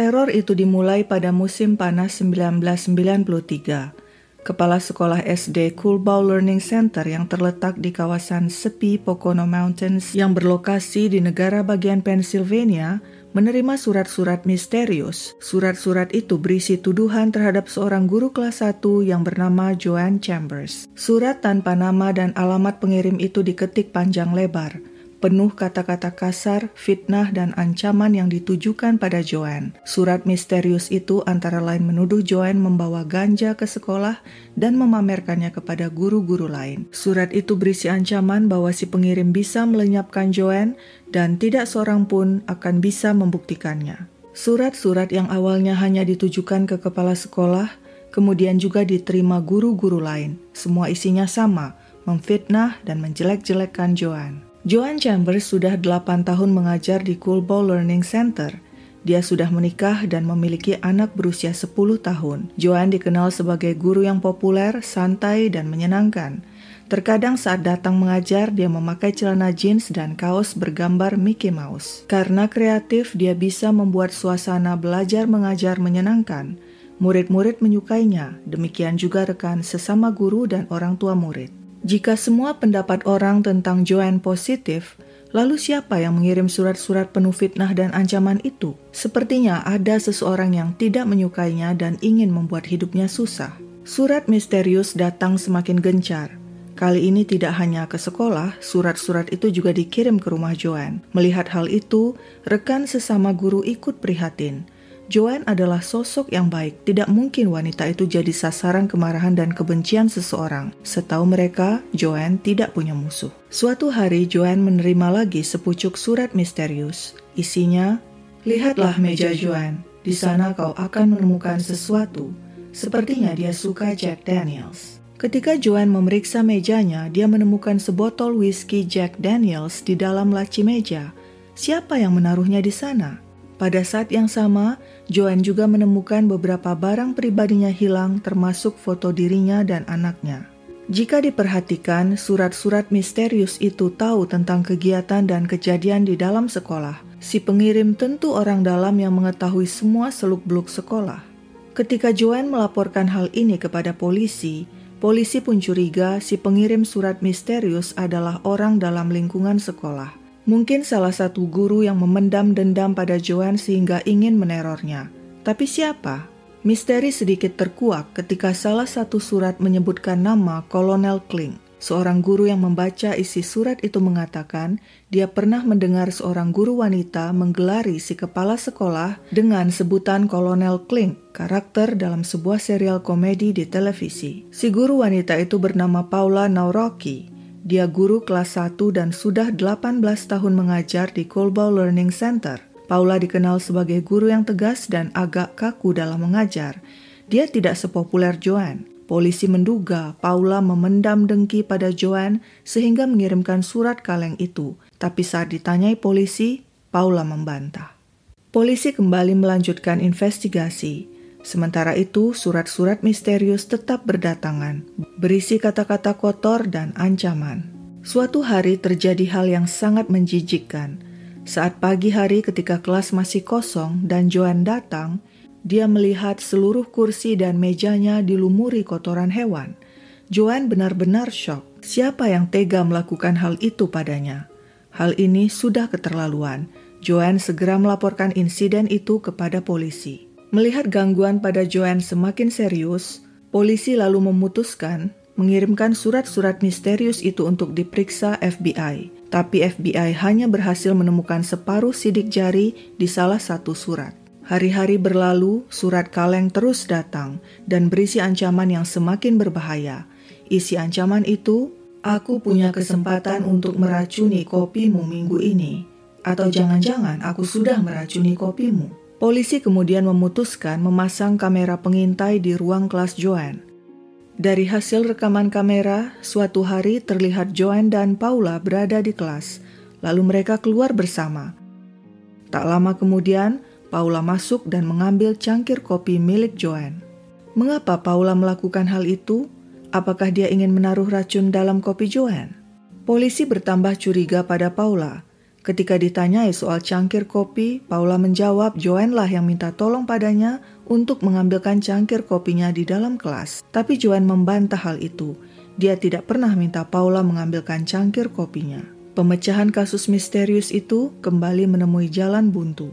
Teror itu dimulai pada musim panas 1993. Kepala Sekolah SD Coolbaugh Learning Center yang terletak di kawasan sepi Pocono Mountains yang berlokasi di negara bagian Pennsylvania menerima surat-surat misterius. Surat-surat itu berisi tuduhan terhadap seorang guru kelas 1 yang bernama Joanne Chambers. Surat tanpa nama dan alamat pengirim itu diketik panjang lebar penuh kata-kata kasar, fitnah, dan ancaman yang ditujukan pada Joanne. Surat misterius itu antara lain menuduh Joanne membawa ganja ke sekolah dan memamerkannya kepada guru-guru lain. Surat itu berisi ancaman bahwa si pengirim bisa melenyapkan Joanne dan tidak seorang pun akan bisa membuktikannya. Surat-surat yang awalnya hanya ditujukan ke kepala sekolah, kemudian juga diterima guru-guru lain. Semua isinya sama, memfitnah dan menjelek-jelekkan Joanne. Joan Chambers sudah 8 tahun mengajar di Coolbaugh Learning Center. Dia sudah menikah dan memiliki anak berusia 10 tahun. Joan dikenal sebagai guru yang populer, santai, dan menyenangkan. Terkadang saat datang mengajar, dia memakai celana jeans dan kaos bergambar Mickey Mouse. Karena kreatif, dia bisa membuat suasana belajar mengajar menyenangkan. Murid-murid menyukainya, demikian juga rekan sesama guru dan orang tua murid. Jika semua pendapat orang tentang Joanne positif, lalu siapa yang mengirim surat-surat penuh fitnah dan ancaman itu? Sepertinya ada seseorang yang tidak menyukainya dan ingin membuat hidupnya susah. Surat misterius datang semakin gencar. Kali ini tidak hanya ke sekolah, surat-surat itu juga dikirim ke rumah Joanne. Melihat hal itu, rekan sesama guru ikut prihatin. Joanne adalah sosok yang baik. Tidak mungkin wanita itu jadi sasaran kemarahan dan kebencian seseorang. Setahu mereka, Joanne tidak punya musuh. Suatu hari, Joanne menerima lagi sepucuk surat misterius. Isinya, Lihatlah meja Joanne, di sana kau akan menemukan sesuatu. Sepertinya dia suka Jack Daniels. Ketika Joanne memeriksa mejanya, dia menemukan sebotol whisky Jack Daniels di dalam laci meja. Siapa yang menaruhnya di sana? Pada saat yang sama, Joan juga menemukan beberapa barang pribadinya hilang termasuk foto dirinya dan anaknya. Jika diperhatikan, surat-surat misterius itu tahu tentang kegiatan dan kejadian di dalam sekolah. Si pengirim tentu orang dalam yang mengetahui semua seluk-beluk sekolah. Ketika Joan melaporkan hal ini kepada polisi, polisi pun curiga si pengirim surat misterius adalah orang dalam lingkungan sekolah. Mungkin salah satu guru yang memendam dendam pada Joan sehingga ingin menerornya. Tapi siapa? Misteri sedikit terkuak ketika salah satu surat menyebutkan nama Kolonel Kling. Seorang guru yang membaca isi surat itu mengatakan dia pernah mendengar seorang guru wanita menggelari si kepala sekolah dengan sebutan Kolonel Kling, karakter dalam sebuah serial komedi di televisi. Si guru wanita itu bernama Paula Nauroki. Dia guru kelas 1 dan sudah 18 tahun mengajar di Coolbaugh Learning Center. Paula dikenal sebagai guru yang tegas dan agak kaku dalam mengajar. Dia tidak sepopuler Joan. Polisi menduga Paula memendam dengki pada Joan sehingga mengirimkan surat kaleng itu. Tapi saat ditanyai polisi, Paula membantah. Polisi kembali melanjutkan investigasi. Sementara itu, surat-surat misterius tetap berdatangan, berisi kata-kata kotor dan ancaman. Suatu hari terjadi hal yang sangat menjijikkan. Saat pagi hari ketika kelas masih kosong dan Joan datang, dia melihat seluruh kursi dan mejanya dilumuri kotoran hewan. Joan benar-benar shock. Siapa yang tega melakukan hal itu padanya? Hal ini sudah keterlaluan. Joan segera melaporkan insiden itu kepada polisi. Melihat gangguan pada Joanne semakin serius, polisi lalu memutuskan mengirimkan surat-surat misterius itu untuk diperiksa FBI. Tapi FBI hanya berhasil menemukan separuh sidik jari di salah satu surat. Hari-hari berlalu, surat kaleng terus datang dan berisi ancaman yang semakin berbahaya. Isi ancaman itu, aku punya kesempatan untuk meracuni kopimu minggu ini. Atau jangan-jangan aku sudah meracuni kopimu. Polisi kemudian memutuskan memasang kamera pengintai di ruang kelas Joan. Dari hasil rekaman kamera, suatu hari terlihat Joan dan Paula berada di kelas, lalu mereka keluar bersama. Tak lama kemudian, Paula masuk dan mengambil cangkir kopi milik Joan. Mengapa Paula melakukan hal itu? Apakah dia ingin menaruh racun dalam kopi Joan? Polisi bertambah curiga pada Paula Ketika ditanyai soal cangkir kopi, Paula menjawab Joanne lah yang minta tolong padanya untuk mengambilkan cangkir kopinya di dalam kelas. Tapi Joanne membantah hal itu. Dia tidak pernah minta Paula mengambilkan cangkir kopinya. Pemecahan kasus misterius itu kembali menemui jalan buntu.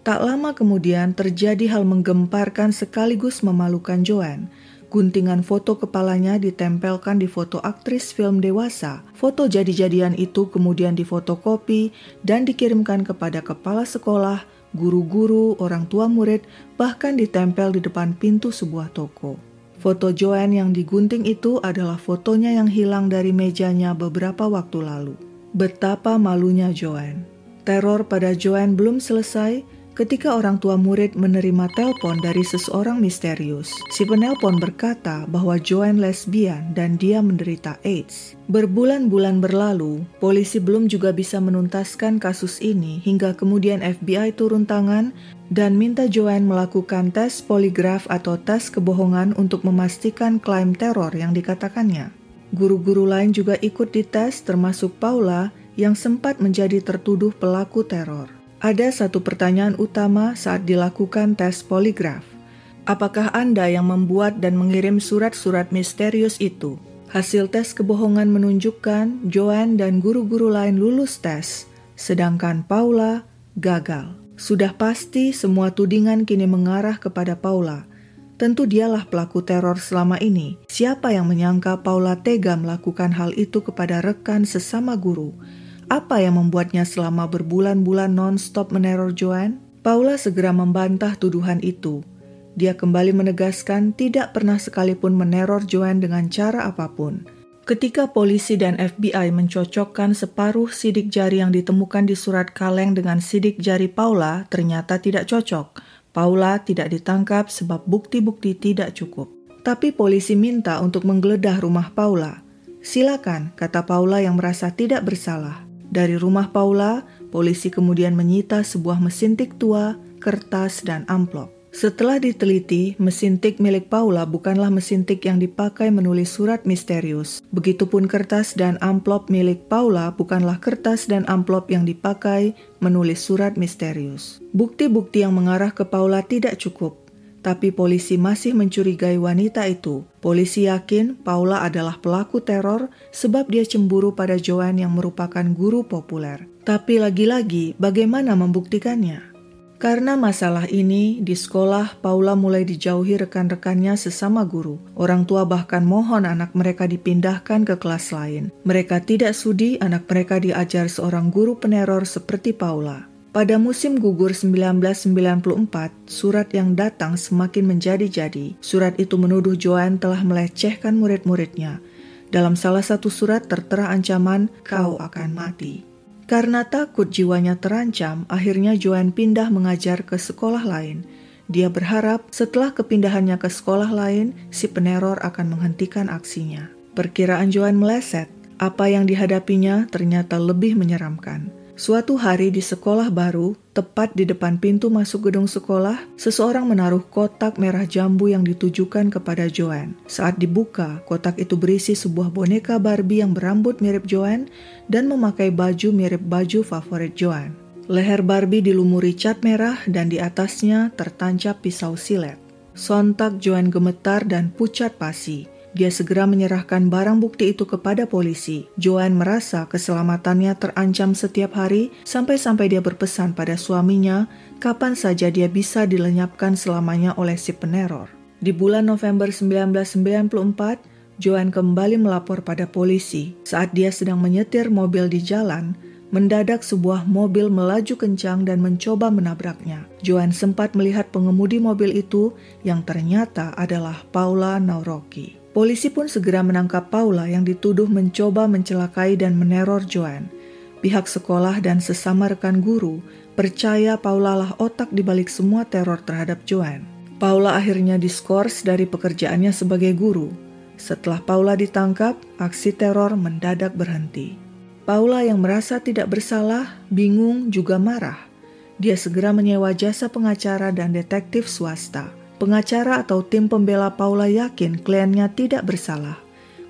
Tak lama kemudian terjadi hal menggemparkan sekaligus memalukan Joanne Guntingan foto kepalanya ditempelkan di foto aktris film dewasa. Foto jadi-jadian itu kemudian difotokopi dan dikirimkan kepada kepala sekolah, guru-guru, orang tua murid, bahkan ditempel di depan pintu sebuah toko. Foto Joanne yang digunting itu adalah fotonya yang hilang dari mejanya beberapa waktu lalu. Betapa malunya Joanne. Teror pada Joanne belum selesai ketika orang tua murid menerima telepon dari seseorang misterius. Si penelpon berkata bahwa Joanne lesbian dan dia menderita AIDS. Berbulan-bulan berlalu, polisi belum juga bisa menuntaskan kasus ini hingga kemudian FBI turun tangan dan minta Joanne melakukan tes poligraf atau tes kebohongan untuk memastikan klaim teror yang dikatakannya. Guru-guru lain juga ikut dites termasuk Paula yang sempat menjadi tertuduh pelaku teror. Ada satu pertanyaan utama saat dilakukan tes poligraf. Apakah Anda yang membuat dan mengirim surat-surat misterius itu? Hasil tes kebohongan menunjukkan Joanne dan guru-guru lain lulus tes, sedangkan Paula gagal. Sudah pasti semua tudingan kini mengarah kepada Paula. Tentu dialah pelaku teror selama ini. Siapa yang menyangka Paula tega melakukan hal itu kepada rekan sesama guru? Apa yang membuatnya selama berbulan-bulan non-stop meneror Joanne? Paula segera membantah tuduhan itu. Dia kembali menegaskan tidak pernah sekalipun meneror Joanne dengan cara apa pun. Ketika polisi dan FBI mencocokkan separuh sidik jari yang ditemukan di surat kaleng dengan sidik jari Paula, ternyata tidak cocok. Paula tidak ditangkap sebab bukti-bukti tidak cukup. Tapi polisi minta untuk menggeledah rumah Paula. Silakan, kata Paula yang merasa tidak bersalah. Dari rumah Paula, polisi kemudian menyita sebuah mesin tik tua, kertas, dan amplop. Setelah diteliti, mesin tik milik Paula bukanlah mesin tik yang dipakai menulis surat misterius. Begitupun kertas dan amplop milik Paula bukanlah kertas dan amplop yang dipakai menulis surat misterius. Bukti-bukti yang mengarah ke Paula tidak cukup tapi polisi masih mencurigai wanita itu. Polisi yakin Paula adalah pelaku teror sebab dia cemburu pada Joanne yang merupakan guru populer. Tapi lagi-lagi, bagaimana membuktikannya? Karena masalah ini, di sekolah Paula mulai dijauhi rekan-rekannya sesama guru. Orang tua bahkan mohon anak mereka dipindahkan ke kelas lain. Mereka tidak sudi anak mereka diajar seorang guru peneror seperti Paula. Pada musim gugur 1994, surat yang datang semakin menjadi-jadi. Surat itu menuduh Joan telah melecehkan murid-muridnya. Dalam salah satu surat tertera ancaman, kau akan mati. Karena takut jiwanya terancam, akhirnya Joan pindah mengajar ke sekolah lain. Dia berharap setelah kepindahannya ke sekolah lain, si peneror akan menghentikan aksinya. Perkiraan Joan meleset. Apa yang dihadapinya ternyata lebih menyeramkan. Suatu hari di sekolah baru, tepat di depan pintu masuk gedung sekolah, seseorang menaruh kotak merah jambu yang ditujukan kepada Joanne. Saat dibuka, kotak itu berisi sebuah boneka Barbie yang berambut mirip Joanne dan memakai baju mirip baju favorit Joanne. Leher Barbie dilumuri cat merah dan di atasnya tertancap pisau silet. Sontak Joanne gemetar dan pucat pasi. Dia segera menyerahkan barang bukti itu kepada polisi. Joan merasa keselamatannya terancam setiap hari sampai-sampai dia berpesan pada suaminya kapan saja dia bisa dilenyapkan selamanya oleh si peneror. Di bulan November 1994, Joan kembali melapor pada polisi. Saat dia sedang menyetir mobil di jalan, mendadak sebuah mobil melaju kencang dan mencoba menabraknya. Joan sempat melihat pengemudi mobil itu yang ternyata adalah Paula Nauroki. Polisi pun segera menangkap Paula yang dituduh mencoba mencelakai dan meneror Joan. Pihak sekolah dan sesama rekan guru percaya Paula lah otak di balik semua teror terhadap Joan. Paula akhirnya diskors dari pekerjaannya sebagai guru. Setelah Paula ditangkap, aksi teror mendadak berhenti. Paula yang merasa tidak bersalah, bingung, juga marah. Dia segera menyewa jasa pengacara dan detektif swasta. Pengacara atau tim pembela Paula yakin kliennya tidak bersalah.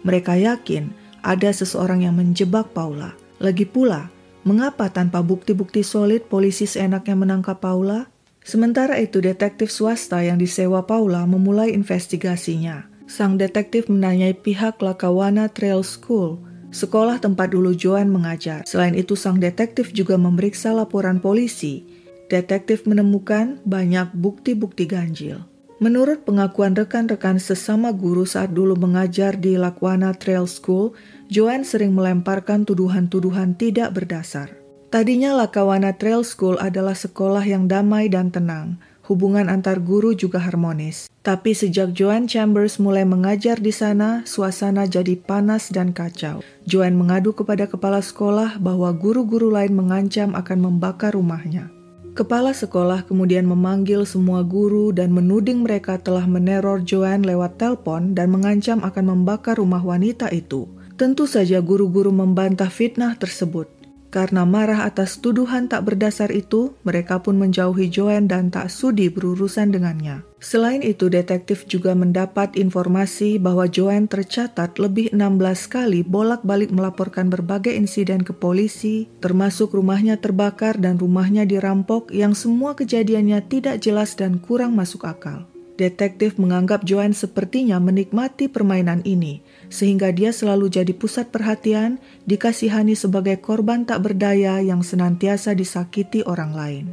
Mereka yakin ada seseorang yang menjebak Paula. Lagi pula, Mengapa tanpa bukti-bukti solid polisi seenaknya menangkap Paula? Sementara itu detektif swasta yang disewa Paula memulai investigasinya. Sang detektif menanyai pihak Lakawana Trail School, sekolah tempat dulu Joan mengajar. Selain itu sang detektif juga memeriksa laporan polisi. Detektif menemukan banyak bukti-bukti ganjil. Menurut pengakuan rekan-rekan sesama guru saat dulu mengajar di Lakwana Trail School, Joanne sering melemparkan tuduhan-tuduhan tidak berdasar. Tadinya Lakawana Trail School adalah sekolah yang damai dan tenang. Hubungan antar guru juga harmonis. Tapi sejak Joanne Chambers mulai mengajar di sana, suasana jadi panas dan kacau. Joanne mengadu kepada kepala sekolah bahwa guru-guru lain mengancam akan membakar rumahnya. Kepala sekolah kemudian memanggil semua guru dan menuding mereka telah meneror Joanne lewat telepon dan mengancam akan membakar rumah wanita itu. Tentu saja guru-guru membantah fitnah tersebut. Karena marah atas tuduhan tak berdasar itu, mereka pun menjauhi Joanne dan tak sudi berurusan dengannya. Selain itu, detektif juga mendapat informasi bahwa Joanne tercatat lebih 16 kali bolak-balik melaporkan berbagai insiden ke polisi, termasuk rumahnya terbakar dan rumahnya dirampok yang semua kejadiannya tidak jelas dan kurang masuk akal. Detektif menganggap Joanne sepertinya menikmati permainan ini, sehingga dia selalu jadi pusat perhatian, dikasihani sebagai korban tak berdaya yang senantiasa disakiti orang lain.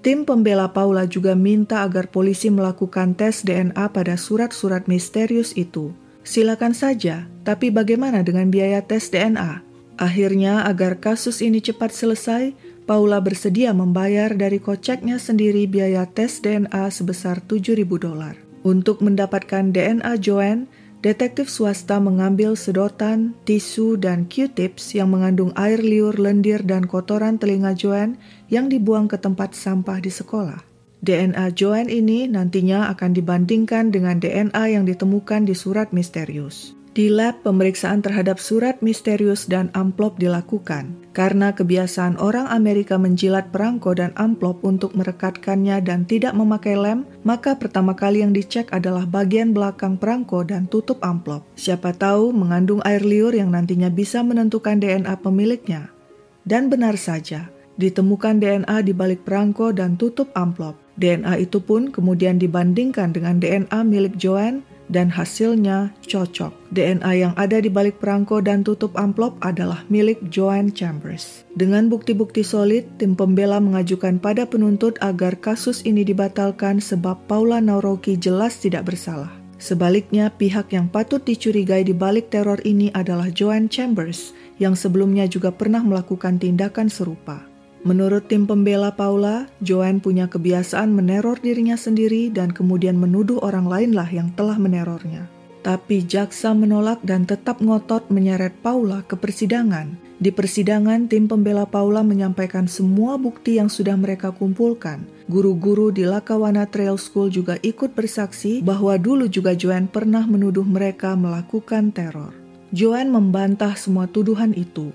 Tim pembela Paula juga minta agar polisi melakukan tes DNA pada surat-surat misterius itu. Silakan saja, tapi bagaimana dengan biaya tes DNA? Akhirnya, agar kasus ini cepat selesai, Paula bersedia membayar dari koceknya sendiri biaya tes DNA sebesar 7.000 dolar. Untuk mendapatkan DNA Joanne, detektif swasta mengambil sedotan, tisu, dan Q-tips yang mengandung air liur, lendir, dan kotoran telinga Joanne yang dibuang ke tempat sampah di sekolah. DNA Joanne ini nantinya akan dibandingkan dengan DNA yang ditemukan di surat misterius. Di lab, pemeriksaan terhadap surat misterius dan amplop dilakukan. Karena kebiasaan orang Amerika menjilat perangko dan amplop untuk merekatkannya dan tidak memakai lem, maka pertama kali yang dicek adalah bagian belakang perangko dan tutup amplop. Siapa tahu mengandung air liur yang nantinya bisa menentukan DNA pemiliknya. Dan benar saja, ditemukan DNA di balik perangko dan tutup amplop. DNA itu pun kemudian dibandingkan dengan DNA milik Joanne dan hasilnya cocok. DNA yang ada di balik perangko dan tutup amplop adalah milik Joanne Chambers. Dengan bukti-bukti solid, tim pembela mengajukan pada penuntut agar kasus ini dibatalkan sebab Paula Nauroki jelas tidak bersalah. Sebaliknya, pihak yang patut dicurigai di balik teror ini adalah Joanne Chambers, yang sebelumnya juga pernah melakukan tindakan serupa. Menurut tim pembela Paula, Joanne punya kebiasaan meneror dirinya sendiri dan kemudian menuduh orang lainlah yang telah menerornya. Tapi jaksa menolak dan tetap ngotot menyeret Paula ke persidangan. Di persidangan, tim pembela Paula menyampaikan semua bukti yang sudah mereka kumpulkan. Guru-guru di Lakawana Trail School juga ikut bersaksi bahwa dulu juga Joanne pernah menuduh mereka melakukan teror. Joanne membantah semua tuduhan itu.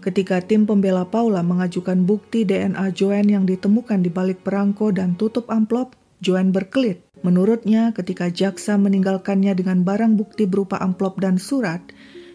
Ketika tim pembela Paula mengajukan bukti DNA Joanne yang ditemukan di balik perangko dan tutup amplop, Joanne berkelit. Menurutnya, ketika jaksa meninggalkannya dengan barang bukti berupa amplop dan surat,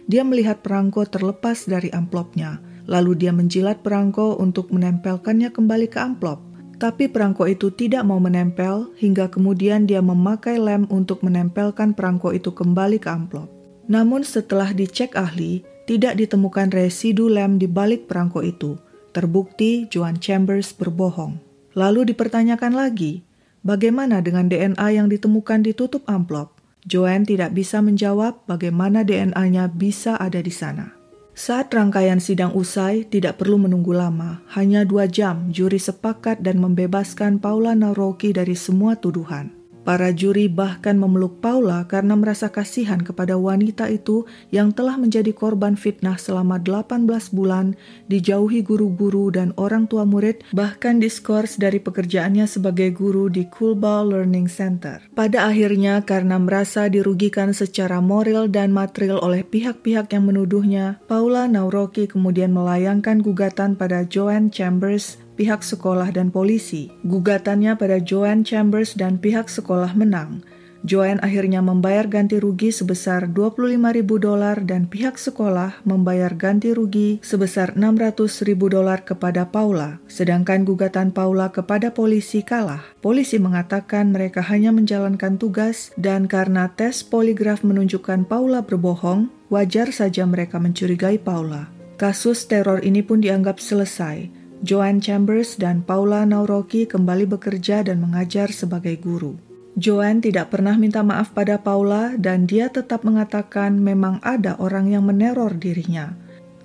dia melihat perangko terlepas dari amplopnya. Lalu dia menjilat perangko untuk menempelkannya kembali ke amplop. Tapi perangko itu tidak mau menempel hingga kemudian dia memakai lem untuk menempelkan perangko itu kembali ke amplop. Namun setelah dicek ahli, tidak ditemukan residu lem di balik perangko itu. Terbukti Joan Chambers berbohong. Lalu dipertanyakan lagi, bagaimana dengan DNA yang ditemukan di tutup amplop? Joanne tidak bisa menjawab bagaimana DNA-nya bisa ada di sana. Saat rangkaian sidang usai, tidak perlu menunggu lama. Hanya dua jam, juri sepakat dan membebaskan Paula Nauroki dari semua tuduhan. Para juri bahkan memeluk Paula karena merasa kasihan kepada wanita itu yang telah menjadi korban fitnah selama 18 bulan, dijauhi guru-guru dan orang tua murid, bahkan diskors dari pekerjaannya sebagai guru di Coolball Learning Center. Pada akhirnya, karena merasa dirugikan secara moral dan material oleh pihak-pihak yang menuduhnya, Paula Nauroki kemudian melayangkan gugatan pada Joanne Chambers pihak sekolah dan polisi. Gugatannya pada Joanne Chambers dan pihak sekolah menang. Joanne akhirnya membayar ganti rugi sebesar 25.000 dolar dan pihak sekolah membayar ganti rugi sebesar 600.000 dolar kepada Paula. Sedangkan gugatan Paula kepada polisi kalah. Polisi mengatakan mereka hanya menjalankan tugas dan karena tes poligraf menunjukkan Paula berbohong, wajar saja mereka mencurigai Paula. Kasus teror ini pun dianggap selesai. Joanne Chambers dan Paula Nauroki kembali bekerja dan mengajar sebagai guru. Joan tidak pernah minta maaf pada Paula dan dia tetap mengatakan memang ada orang yang meneror dirinya.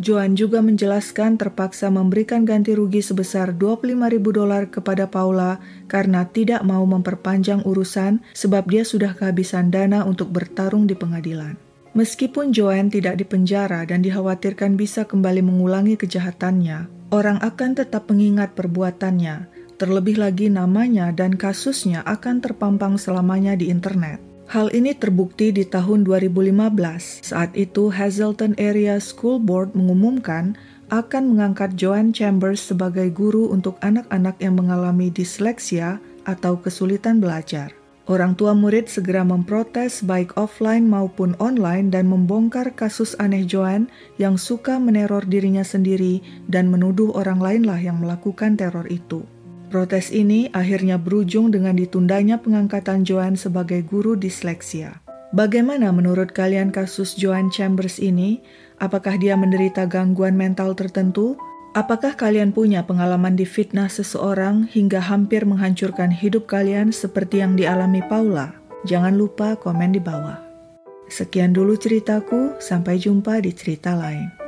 Joan juga menjelaskan terpaksa memberikan ganti rugi sebesar 25 ribu dolar kepada Paula karena tidak mau memperpanjang urusan sebab dia sudah kehabisan dana untuk bertarung di pengadilan. Meskipun Joan tidak dipenjara dan dikhawatirkan bisa kembali mengulangi kejahatannya, orang akan tetap mengingat perbuatannya Terlebih lagi namanya dan kasusnya akan terpampang selamanya di internet. Hal ini terbukti di tahun 2015. Saat itu Hazleton Area School Board mengumumkan akan mengangkat Joanne Chambers sebagai guru untuk anak-anak yang mengalami disleksia atau kesulitan belajar. Orang tua murid segera memprotes baik offline maupun online dan membongkar kasus aneh Joanne yang suka meneror dirinya sendiri dan menuduh orang lainlah yang melakukan teror itu. Protes ini akhirnya berujung dengan ditundanya pengangkatan Joan sebagai guru disleksia. Bagaimana menurut kalian kasus Joan Chambers ini? Apakah dia menderita gangguan mental tertentu? Apakah kalian punya pengalaman difitnah seseorang hingga hampir menghancurkan hidup kalian seperti yang dialami Paula? Jangan lupa komen di bawah. Sekian dulu ceritaku, sampai jumpa di cerita lain.